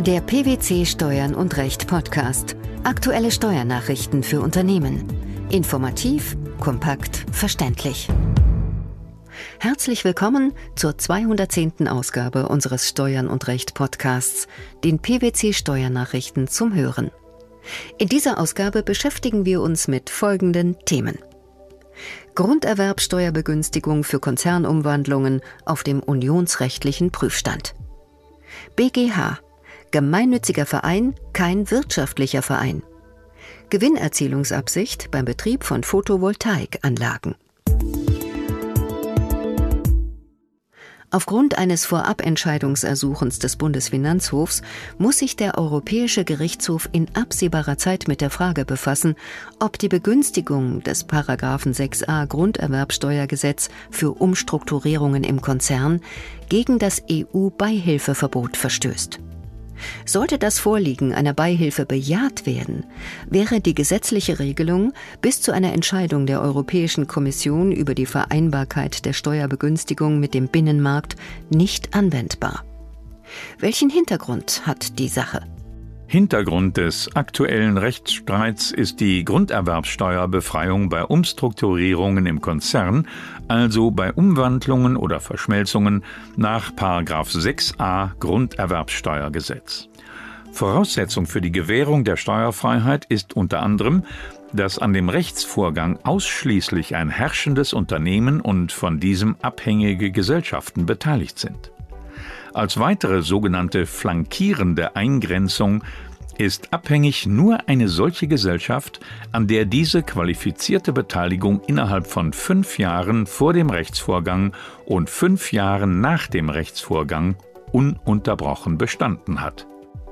Der PwC Steuern und Recht Podcast. Aktuelle Steuernachrichten für Unternehmen. Informativ, kompakt, verständlich. Herzlich willkommen zur 210. Ausgabe unseres Steuern und Recht Podcasts, den PwC Steuernachrichten zum Hören. In dieser Ausgabe beschäftigen wir uns mit folgenden Themen. Grunderwerbsteuerbegünstigung für Konzernumwandlungen auf dem unionsrechtlichen Prüfstand. BGH Gemeinnütziger Verein, kein wirtschaftlicher Verein. Gewinnerzielungsabsicht beim Betrieb von Photovoltaikanlagen. Aufgrund eines Vorabentscheidungsersuchens des Bundesfinanzhofs muss sich der Europäische Gerichtshof in absehbarer Zeit mit der Frage befassen, ob die Begünstigung des Paragraphen 6a Grunderwerbsteuergesetz für Umstrukturierungen im Konzern gegen das EU-Beihilfeverbot verstößt. Sollte das Vorliegen einer Beihilfe bejaht werden, wäre die gesetzliche Regelung bis zu einer Entscheidung der Europäischen Kommission über die Vereinbarkeit der Steuerbegünstigung mit dem Binnenmarkt nicht anwendbar. Welchen Hintergrund hat die Sache? Hintergrund des aktuellen Rechtsstreits ist die Grunderwerbsteuerbefreiung bei Umstrukturierungen im Konzern, also bei Umwandlungen oder Verschmelzungen nach 6a Grunderwerbsteuergesetz. Voraussetzung für die Gewährung der Steuerfreiheit ist unter anderem, dass an dem Rechtsvorgang ausschließlich ein herrschendes Unternehmen und von diesem abhängige Gesellschaften beteiligt sind. Als weitere sogenannte flankierende Eingrenzung ist abhängig nur eine solche Gesellschaft, an der diese qualifizierte Beteiligung innerhalb von fünf Jahren vor dem Rechtsvorgang und fünf Jahren nach dem Rechtsvorgang ununterbrochen bestanden hat.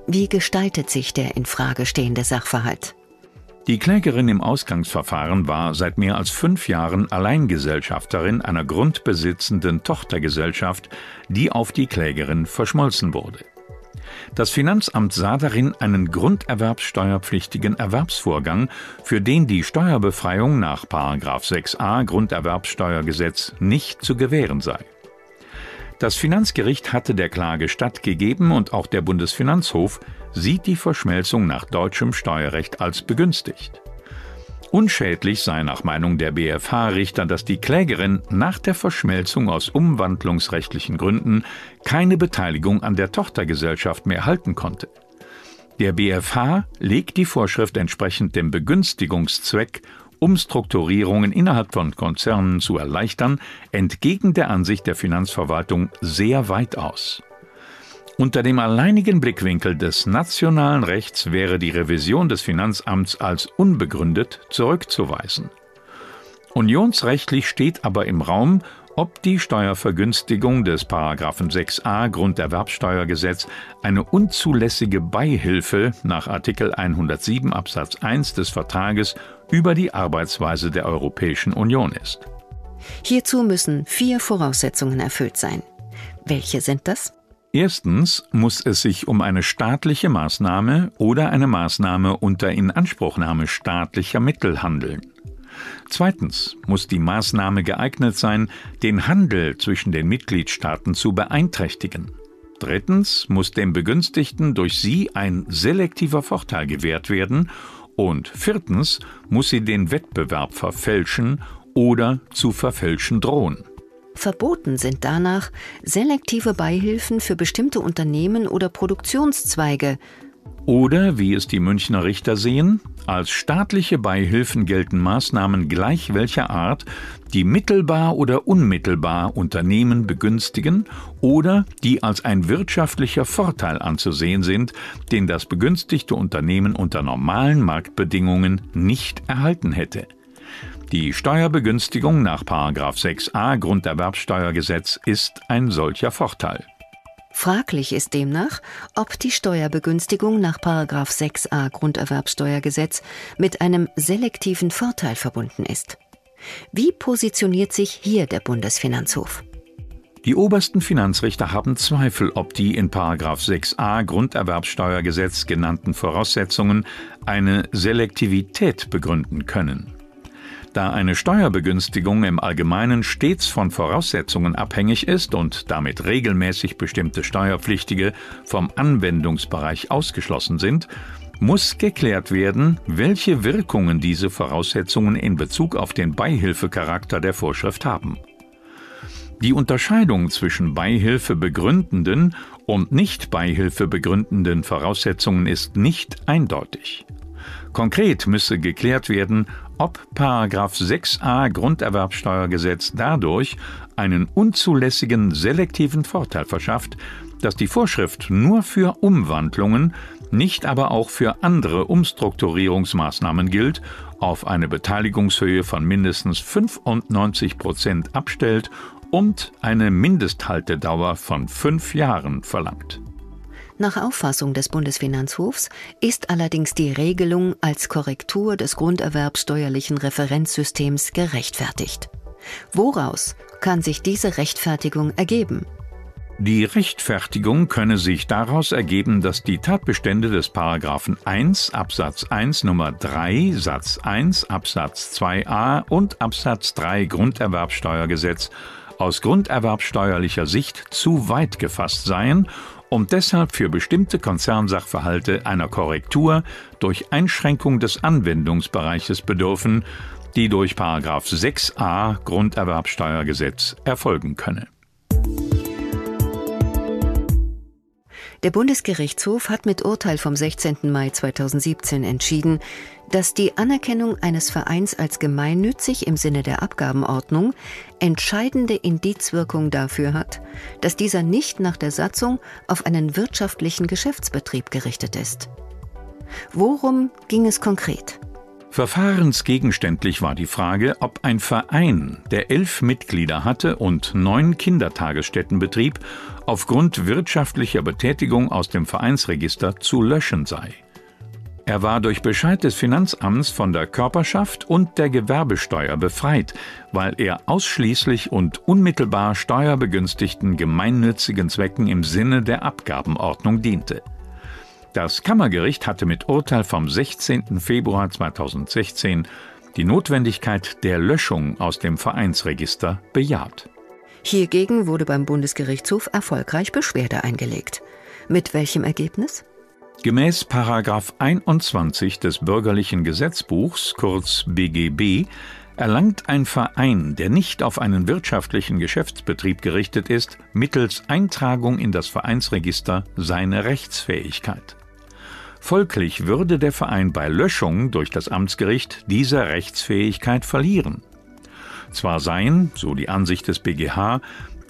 Wie gestaltet sich der in Frage stehende Sachverhalt? Die Klägerin im Ausgangsverfahren war seit mehr als fünf Jahren Alleingesellschafterin einer grundbesitzenden Tochtergesellschaft, die auf die Klägerin verschmolzen wurde. Das Finanzamt sah darin einen grunderwerbssteuerpflichtigen Erwerbsvorgang, für den die Steuerbefreiung nach 6a Grunderwerbssteuergesetz nicht zu gewähren sei. Das Finanzgericht hatte der Klage stattgegeben und auch der Bundesfinanzhof sieht die Verschmelzung nach deutschem Steuerrecht als begünstigt. Unschädlich sei nach Meinung der BFH-Richter, dass die Klägerin nach der Verschmelzung aus umwandlungsrechtlichen Gründen keine Beteiligung an der Tochtergesellschaft mehr halten konnte. Der BFH legt die Vorschrift entsprechend dem Begünstigungszweck, Umstrukturierungen innerhalb von Konzernen zu erleichtern, entgegen der Ansicht der Finanzverwaltung sehr weit aus. Unter dem alleinigen Blickwinkel des nationalen Rechts wäre die Revision des Finanzamts als unbegründet zurückzuweisen. Unionsrechtlich steht aber im Raum, ob die Steuervergünstigung des Paragraphen 6a Grunderwerbsteuergesetz eine unzulässige Beihilfe nach Artikel 107 Absatz 1 des Vertrages über die Arbeitsweise der Europäischen Union ist. Hierzu müssen vier Voraussetzungen erfüllt sein. Welche sind das? Erstens muss es sich um eine staatliche Maßnahme oder eine Maßnahme unter Inanspruchnahme staatlicher Mittel handeln. Zweitens muss die Maßnahme geeignet sein, den Handel zwischen den Mitgliedstaaten zu beeinträchtigen. Drittens muss dem Begünstigten durch sie ein selektiver Vorteil gewährt werden und viertens muss sie den Wettbewerb verfälschen oder zu verfälschen drohen. Verboten sind danach selektive Beihilfen für bestimmte Unternehmen oder Produktionszweige. Oder, wie es die Münchner Richter sehen, als staatliche Beihilfen gelten Maßnahmen gleich welcher Art, die mittelbar oder unmittelbar Unternehmen begünstigen oder die als ein wirtschaftlicher Vorteil anzusehen sind, den das begünstigte Unternehmen unter normalen Marktbedingungen nicht erhalten hätte. Die Steuerbegünstigung nach 6a Grunderwerbsteuergesetz ist ein solcher Vorteil. Fraglich ist demnach, ob die Steuerbegünstigung nach 6a Grunderwerbsteuergesetz mit einem selektiven Vorteil verbunden ist. Wie positioniert sich hier der Bundesfinanzhof? Die obersten Finanzrichter haben Zweifel, ob die in 6a Grunderwerbsteuergesetz genannten Voraussetzungen eine Selektivität begründen können. Da eine Steuerbegünstigung im Allgemeinen stets von Voraussetzungen abhängig ist und damit regelmäßig bestimmte Steuerpflichtige vom Anwendungsbereich ausgeschlossen sind, muss geklärt werden, welche Wirkungen diese Voraussetzungen in Bezug auf den Beihilfecharakter der Vorschrift haben. Die Unterscheidung zwischen Beihilfe begründenden und nicht Beihilfe begründenden Voraussetzungen ist nicht eindeutig. Konkret müsse geklärt werden, ob 6a Grunderwerbsteuergesetz dadurch einen unzulässigen selektiven Vorteil verschafft, dass die Vorschrift nur für Umwandlungen, nicht aber auch für andere Umstrukturierungsmaßnahmen gilt, auf eine Beteiligungshöhe von mindestens 95 Prozent abstellt und eine Mindesthaltedauer von fünf Jahren verlangt. Nach Auffassung des Bundesfinanzhofs ist allerdings die Regelung als Korrektur des grunderwerbsteuerlichen Referenzsystems gerechtfertigt. Woraus kann sich diese Rechtfertigung ergeben? Die Rechtfertigung könne sich daraus ergeben, dass die Tatbestände des Paragraphen 1 Absatz 1 Nummer 3 Satz 1 Absatz 2a und Absatz 3 Grunderwerbsteuergesetz aus grunderwerbsteuerlicher Sicht zu weit gefasst seien und deshalb für bestimmte Konzernsachverhalte einer Korrektur durch Einschränkung des Anwendungsbereiches bedürfen, die durch 6a Grunderwerbsteuergesetz erfolgen könne. Der Bundesgerichtshof hat mit Urteil vom 16. Mai 2017 entschieden, dass die Anerkennung eines Vereins als gemeinnützig im Sinne der Abgabenordnung entscheidende Indizwirkung dafür hat, dass dieser nicht nach der Satzung auf einen wirtschaftlichen Geschäftsbetrieb gerichtet ist. Worum ging es konkret? Verfahrensgegenständlich war die Frage, ob ein Verein, der elf Mitglieder hatte und neun Kindertagesstätten betrieb, aufgrund wirtschaftlicher Betätigung aus dem Vereinsregister zu löschen sei. Er war durch Bescheid des Finanzamts von der Körperschaft und der Gewerbesteuer befreit, weil er ausschließlich und unmittelbar steuerbegünstigten gemeinnützigen Zwecken im Sinne der Abgabenordnung diente. Das Kammergericht hatte mit Urteil vom 16. Februar 2016 die Notwendigkeit der Löschung aus dem Vereinsregister bejaht. Hiergegen wurde beim Bundesgerichtshof erfolgreich Beschwerde eingelegt. Mit welchem Ergebnis? Gemäß Paragraph 21 des Bürgerlichen Gesetzbuchs, kurz BGB, erlangt ein Verein, der nicht auf einen wirtschaftlichen Geschäftsbetrieb gerichtet ist, mittels Eintragung in das Vereinsregister seine Rechtsfähigkeit. Folglich würde der Verein bei Löschung durch das Amtsgericht diese Rechtsfähigkeit verlieren. Zwar seien, so die Ansicht des BGH,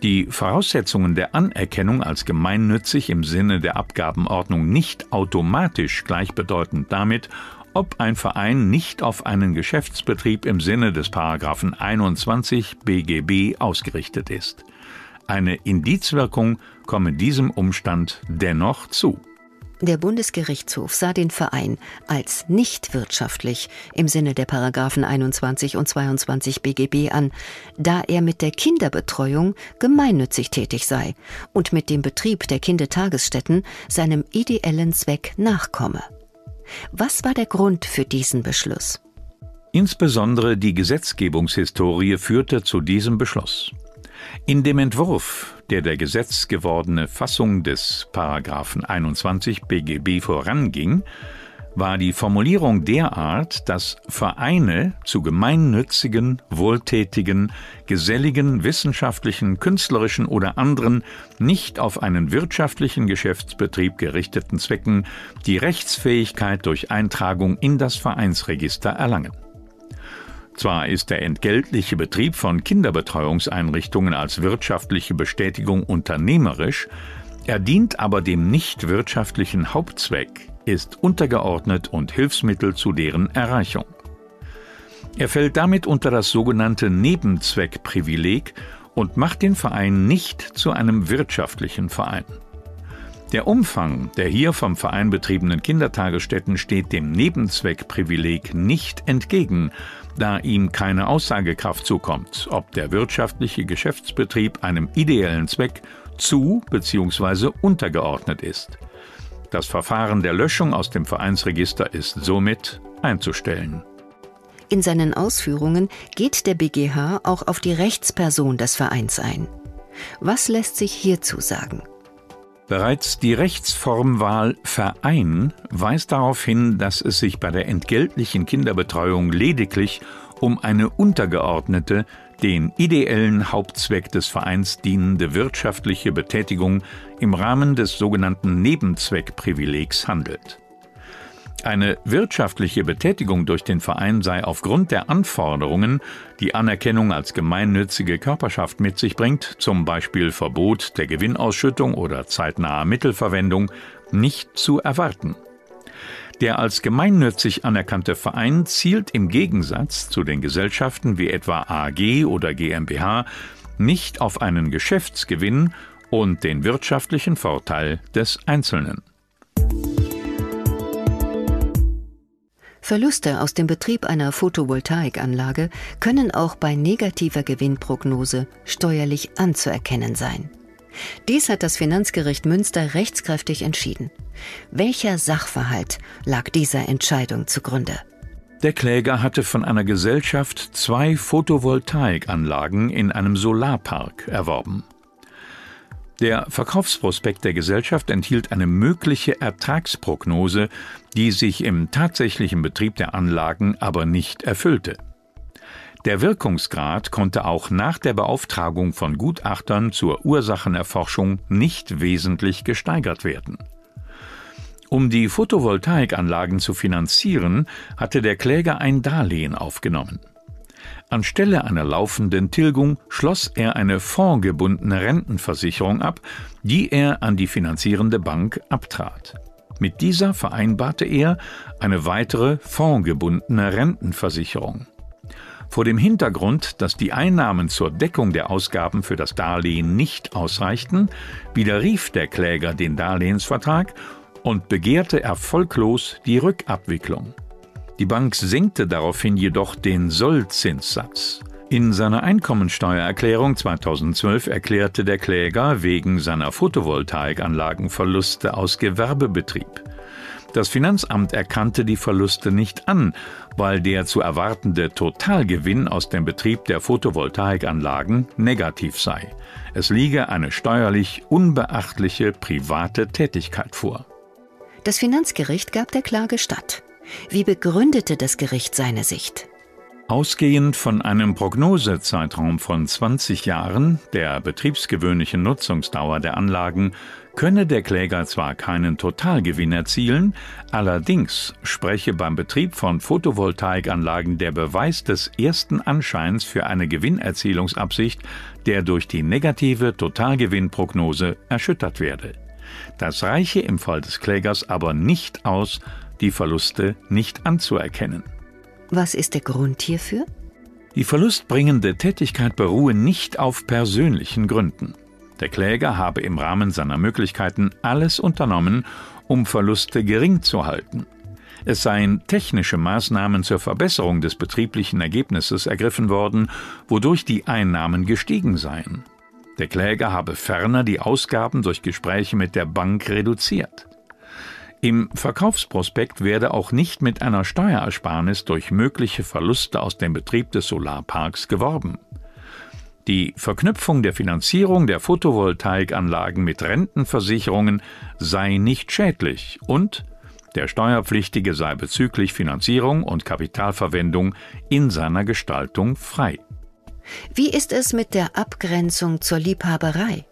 die Voraussetzungen der Anerkennung als gemeinnützig im Sinne der Abgabenordnung nicht automatisch gleichbedeutend damit, ob ein Verein nicht auf einen Geschäftsbetrieb im Sinne des Paragraphen 21 BGB ausgerichtet ist. Eine Indizwirkung komme diesem Umstand dennoch zu. Der Bundesgerichtshof sah den Verein als nicht wirtschaftlich im Sinne der Paragraphen 21 und 22 BGB an, da er mit der Kinderbetreuung gemeinnützig tätig sei und mit dem Betrieb der Kindertagesstätten seinem ideellen Zweck nachkomme. Was war der Grund für diesen Beschluss? Insbesondere die Gesetzgebungshistorie führte zu diesem Beschluss. In dem Entwurf, der der gesetzgewordene Fassung des Paragraphen 21 BGB voranging, war die Formulierung derart, dass Vereine zu gemeinnützigen, wohltätigen, geselligen, wissenschaftlichen, künstlerischen oder anderen nicht auf einen wirtschaftlichen Geschäftsbetrieb gerichteten Zwecken die Rechtsfähigkeit durch Eintragung in das Vereinsregister erlangen. Zwar ist der entgeltliche Betrieb von Kinderbetreuungseinrichtungen als wirtschaftliche Bestätigung unternehmerisch, er dient aber dem nicht wirtschaftlichen Hauptzweck, ist untergeordnet und Hilfsmittel zu deren Erreichung. Er fällt damit unter das sogenannte Nebenzweckprivileg und macht den Verein nicht zu einem wirtschaftlichen Verein. Der Umfang der hier vom Verein betriebenen Kindertagesstätten steht dem Nebenzweckprivileg nicht entgegen, da ihm keine Aussagekraft zukommt, ob der wirtschaftliche Geschäftsbetrieb einem ideellen Zweck zu bzw. untergeordnet ist. Das Verfahren der Löschung aus dem Vereinsregister ist somit einzustellen. In seinen Ausführungen geht der BGH auch auf die Rechtsperson des Vereins ein. Was lässt sich hierzu sagen? Bereits die Rechtsformwahl Verein weist darauf hin, dass es sich bei der entgeltlichen Kinderbetreuung lediglich um eine untergeordnete, den ideellen Hauptzweck des Vereins dienende wirtschaftliche Betätigung im Rahmen des sogenannten Nebenzweckprivilegs handelt. Eine wirtschaftliche Betätigung durch den Verein sei aufgrund der Anforderungen, die Anerkennung als gemeinnützige Körperschaft mit sich bringt, zum Beispiel Verbot der Gewinnausschüttung oder zeitnaher Mittelverwendung, nicht zu erwarten. Der als gemeinnützig anerkannte Verein zielt im Gegensatz zu den Gesellschaften wie etwa AG oder GmbH nicht auf einen Geschäftsgewinn und den wirtschaftlichen Vorteil des Einzelnen. Verluste aus dem Betrieb einer Photovoltaikanlage können auch bei negativer Gewinnprognose steuerlich anzuerkennen sein. Dies hat das Finanzgericht Münster rechtskräftig entschieden. Welcher Sachverhalt lag dieser Entscheidung zugrunde? Der Kläger hatte von einer Gesellschaft zwei Photovoltaikanlagen in einem Solarpark erworben. Der Verkaufsprospekt der Gesellschaft enthielt eine mögliche Ertragsprognose, die sich im tatsächlichen Betrieb der Anlagen aber nicht erfüllte. Der Wirkungsgrad konnte auch nach der Beauftragung von Gutachtern zur Ursachenerforschung nicht wesentlich gesteigert werden. Um die Photovoltaikanlagen zu finanzieren, hatte der Kläger ein Darlehen aufgenommen. Anstelle einer laufenden Tilgung schloss er eine fondgebundene Rentenversicherung ab, die er an die finanzierende Bank abtrat. Mit dieser vereinbarte er eine weitere fondgebundene Rentenversicherung. Vor dem Hintergrund, dass die Einnahmen zur Deckung der Ausgaben für das Darlehen nicht ausreichten, widerrief der Kläger den Darlehensvertrag und begehrte erfolglos die Rückabwicklung. Die Bank senkte daraufhin jedoch den Sollzinssatz. In seiner Einkommensteuererklärung 2012 erklärte der Kläger wegen seiner Photovoltaikanlagen Verluste aus Gewerbebetrieb. Das Finanzamt erkannte die Verluste nicht an, weil der zu erwartende Totalgewinn aus dem Betrieb der Photovoltaikanlagen negativ sei. Es liege eine steuerlich unbeachtliche private Tätigkeit vor. Das Finanzgericht gab der Klage statt. Wie begründete das Gericht seine Sicht? Ausgehend von einem Prognosezeitraum von 20 Jahren, der betriebsgewöhnlichen Nutzungsdauer der Anlagen, könne der Kläger zwar keinen Totalgewinn erzielen, allerdings spreche beim Betrieb von Photovoltaikanlagen der Beweis des ersten Anscheins für eine Gewinnerzielungsabsicht, der durch die negative Totalgewinnprognose erschüttert werde. Das reiche im Fall des Klägers aber nicht aus, die Verluste nicht anzuerkennen. Was ist der Grund hierfür? Die verlustbringende Tätigkeit beruhe nicht auf persönlichen Gründen. Der Kläger habe im Rahmen seiner Möglichkeiten alles unternommen, um Verluste gering zu halten. Es seien technische Maßnahmen zur Verbesserung des betrieblichen Ergebnisses ergriffen worden, wodurch die Einnahmen gestiegen seien. Der Kläger habe ferner die Ausgaben durch Gespräche mit der Bank reduziert. Im Verkaufsprospekt werde auch nicht mit einer Steuerersparnis durch mögliche Verluste aus dem Betrieb des Solarparks geworben. Die Verknüpfung der Finanzierung der Photovoltaikanlagen mit Rentenversicherungen sei nicht schädlich und der Steuerpflichtige sei bezüglich Finanzierung und Kapitalverwendung in seiner Gestaltung frei. Wie ist es mit der Abgrenzung zur Liebhaberei?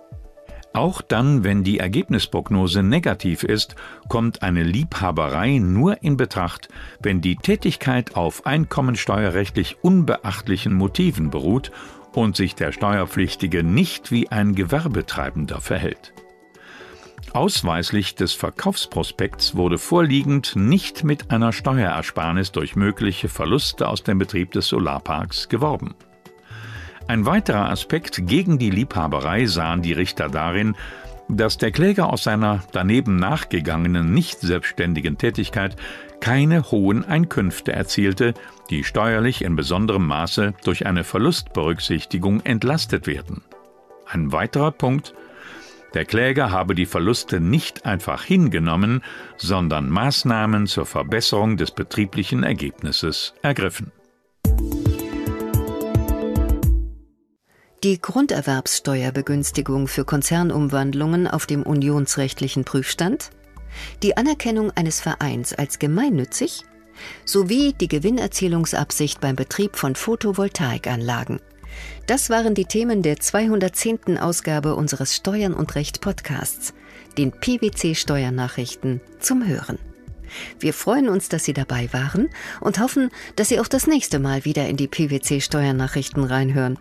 Auch dann, wenn die Ergebnisprognose negativ ist, kommt eine Liebhaberei nur in Betracht, wenn die Tätigkeit auf einkommensteuerrechtlich unbeachtlichen Motiven beruht und sich der Steuerpflichtige nicht wie ein Gewerbetreibender verhält. Ausweislich des Verkaufsprospekts wurde vorliegend nicht mit einer Steuerersparnis durch mögliche Verluste aus dem Betrieb des Solarparks geworben. Ein weiterer Aspekt gegen die Liebhaberei sahen die Richter darin, dass der Kläger aus seiner daneben nachgegangenen nicht selbstständigen Tätigkeit keine hohen Einkünfte erzielte, die steuerlich in besonderem Maße durch eine Verlustberücksichtigung entlastet werden. Ein weiterer Punkt der Kläger habe die Verluste nicht einfach hingenommen, sondern Maßnahmen zur Verbesserung des betrieblichen Ergebnisses ergriffen. Die Grunderwerbssteuerbegünstigung für Konzernumwandlungen auf dem unionsrechtlichen Prüfstand, die Anerkennung eines Vereins als gemeinnützig sowie die Gewinnerzielungsabsicht beim Betrieb von Photovoltaikanlagen. Das waren die Themen der 210. Ausgabe unseres Steuern und Recht Podcasts, den PwC Steuernachrichten zum Hören. Wir freuen uns, dass Sie dabei waren und hoffen, dass Sie auch das nächste Mal wieder in die PwC Steuernachrichten reinhören.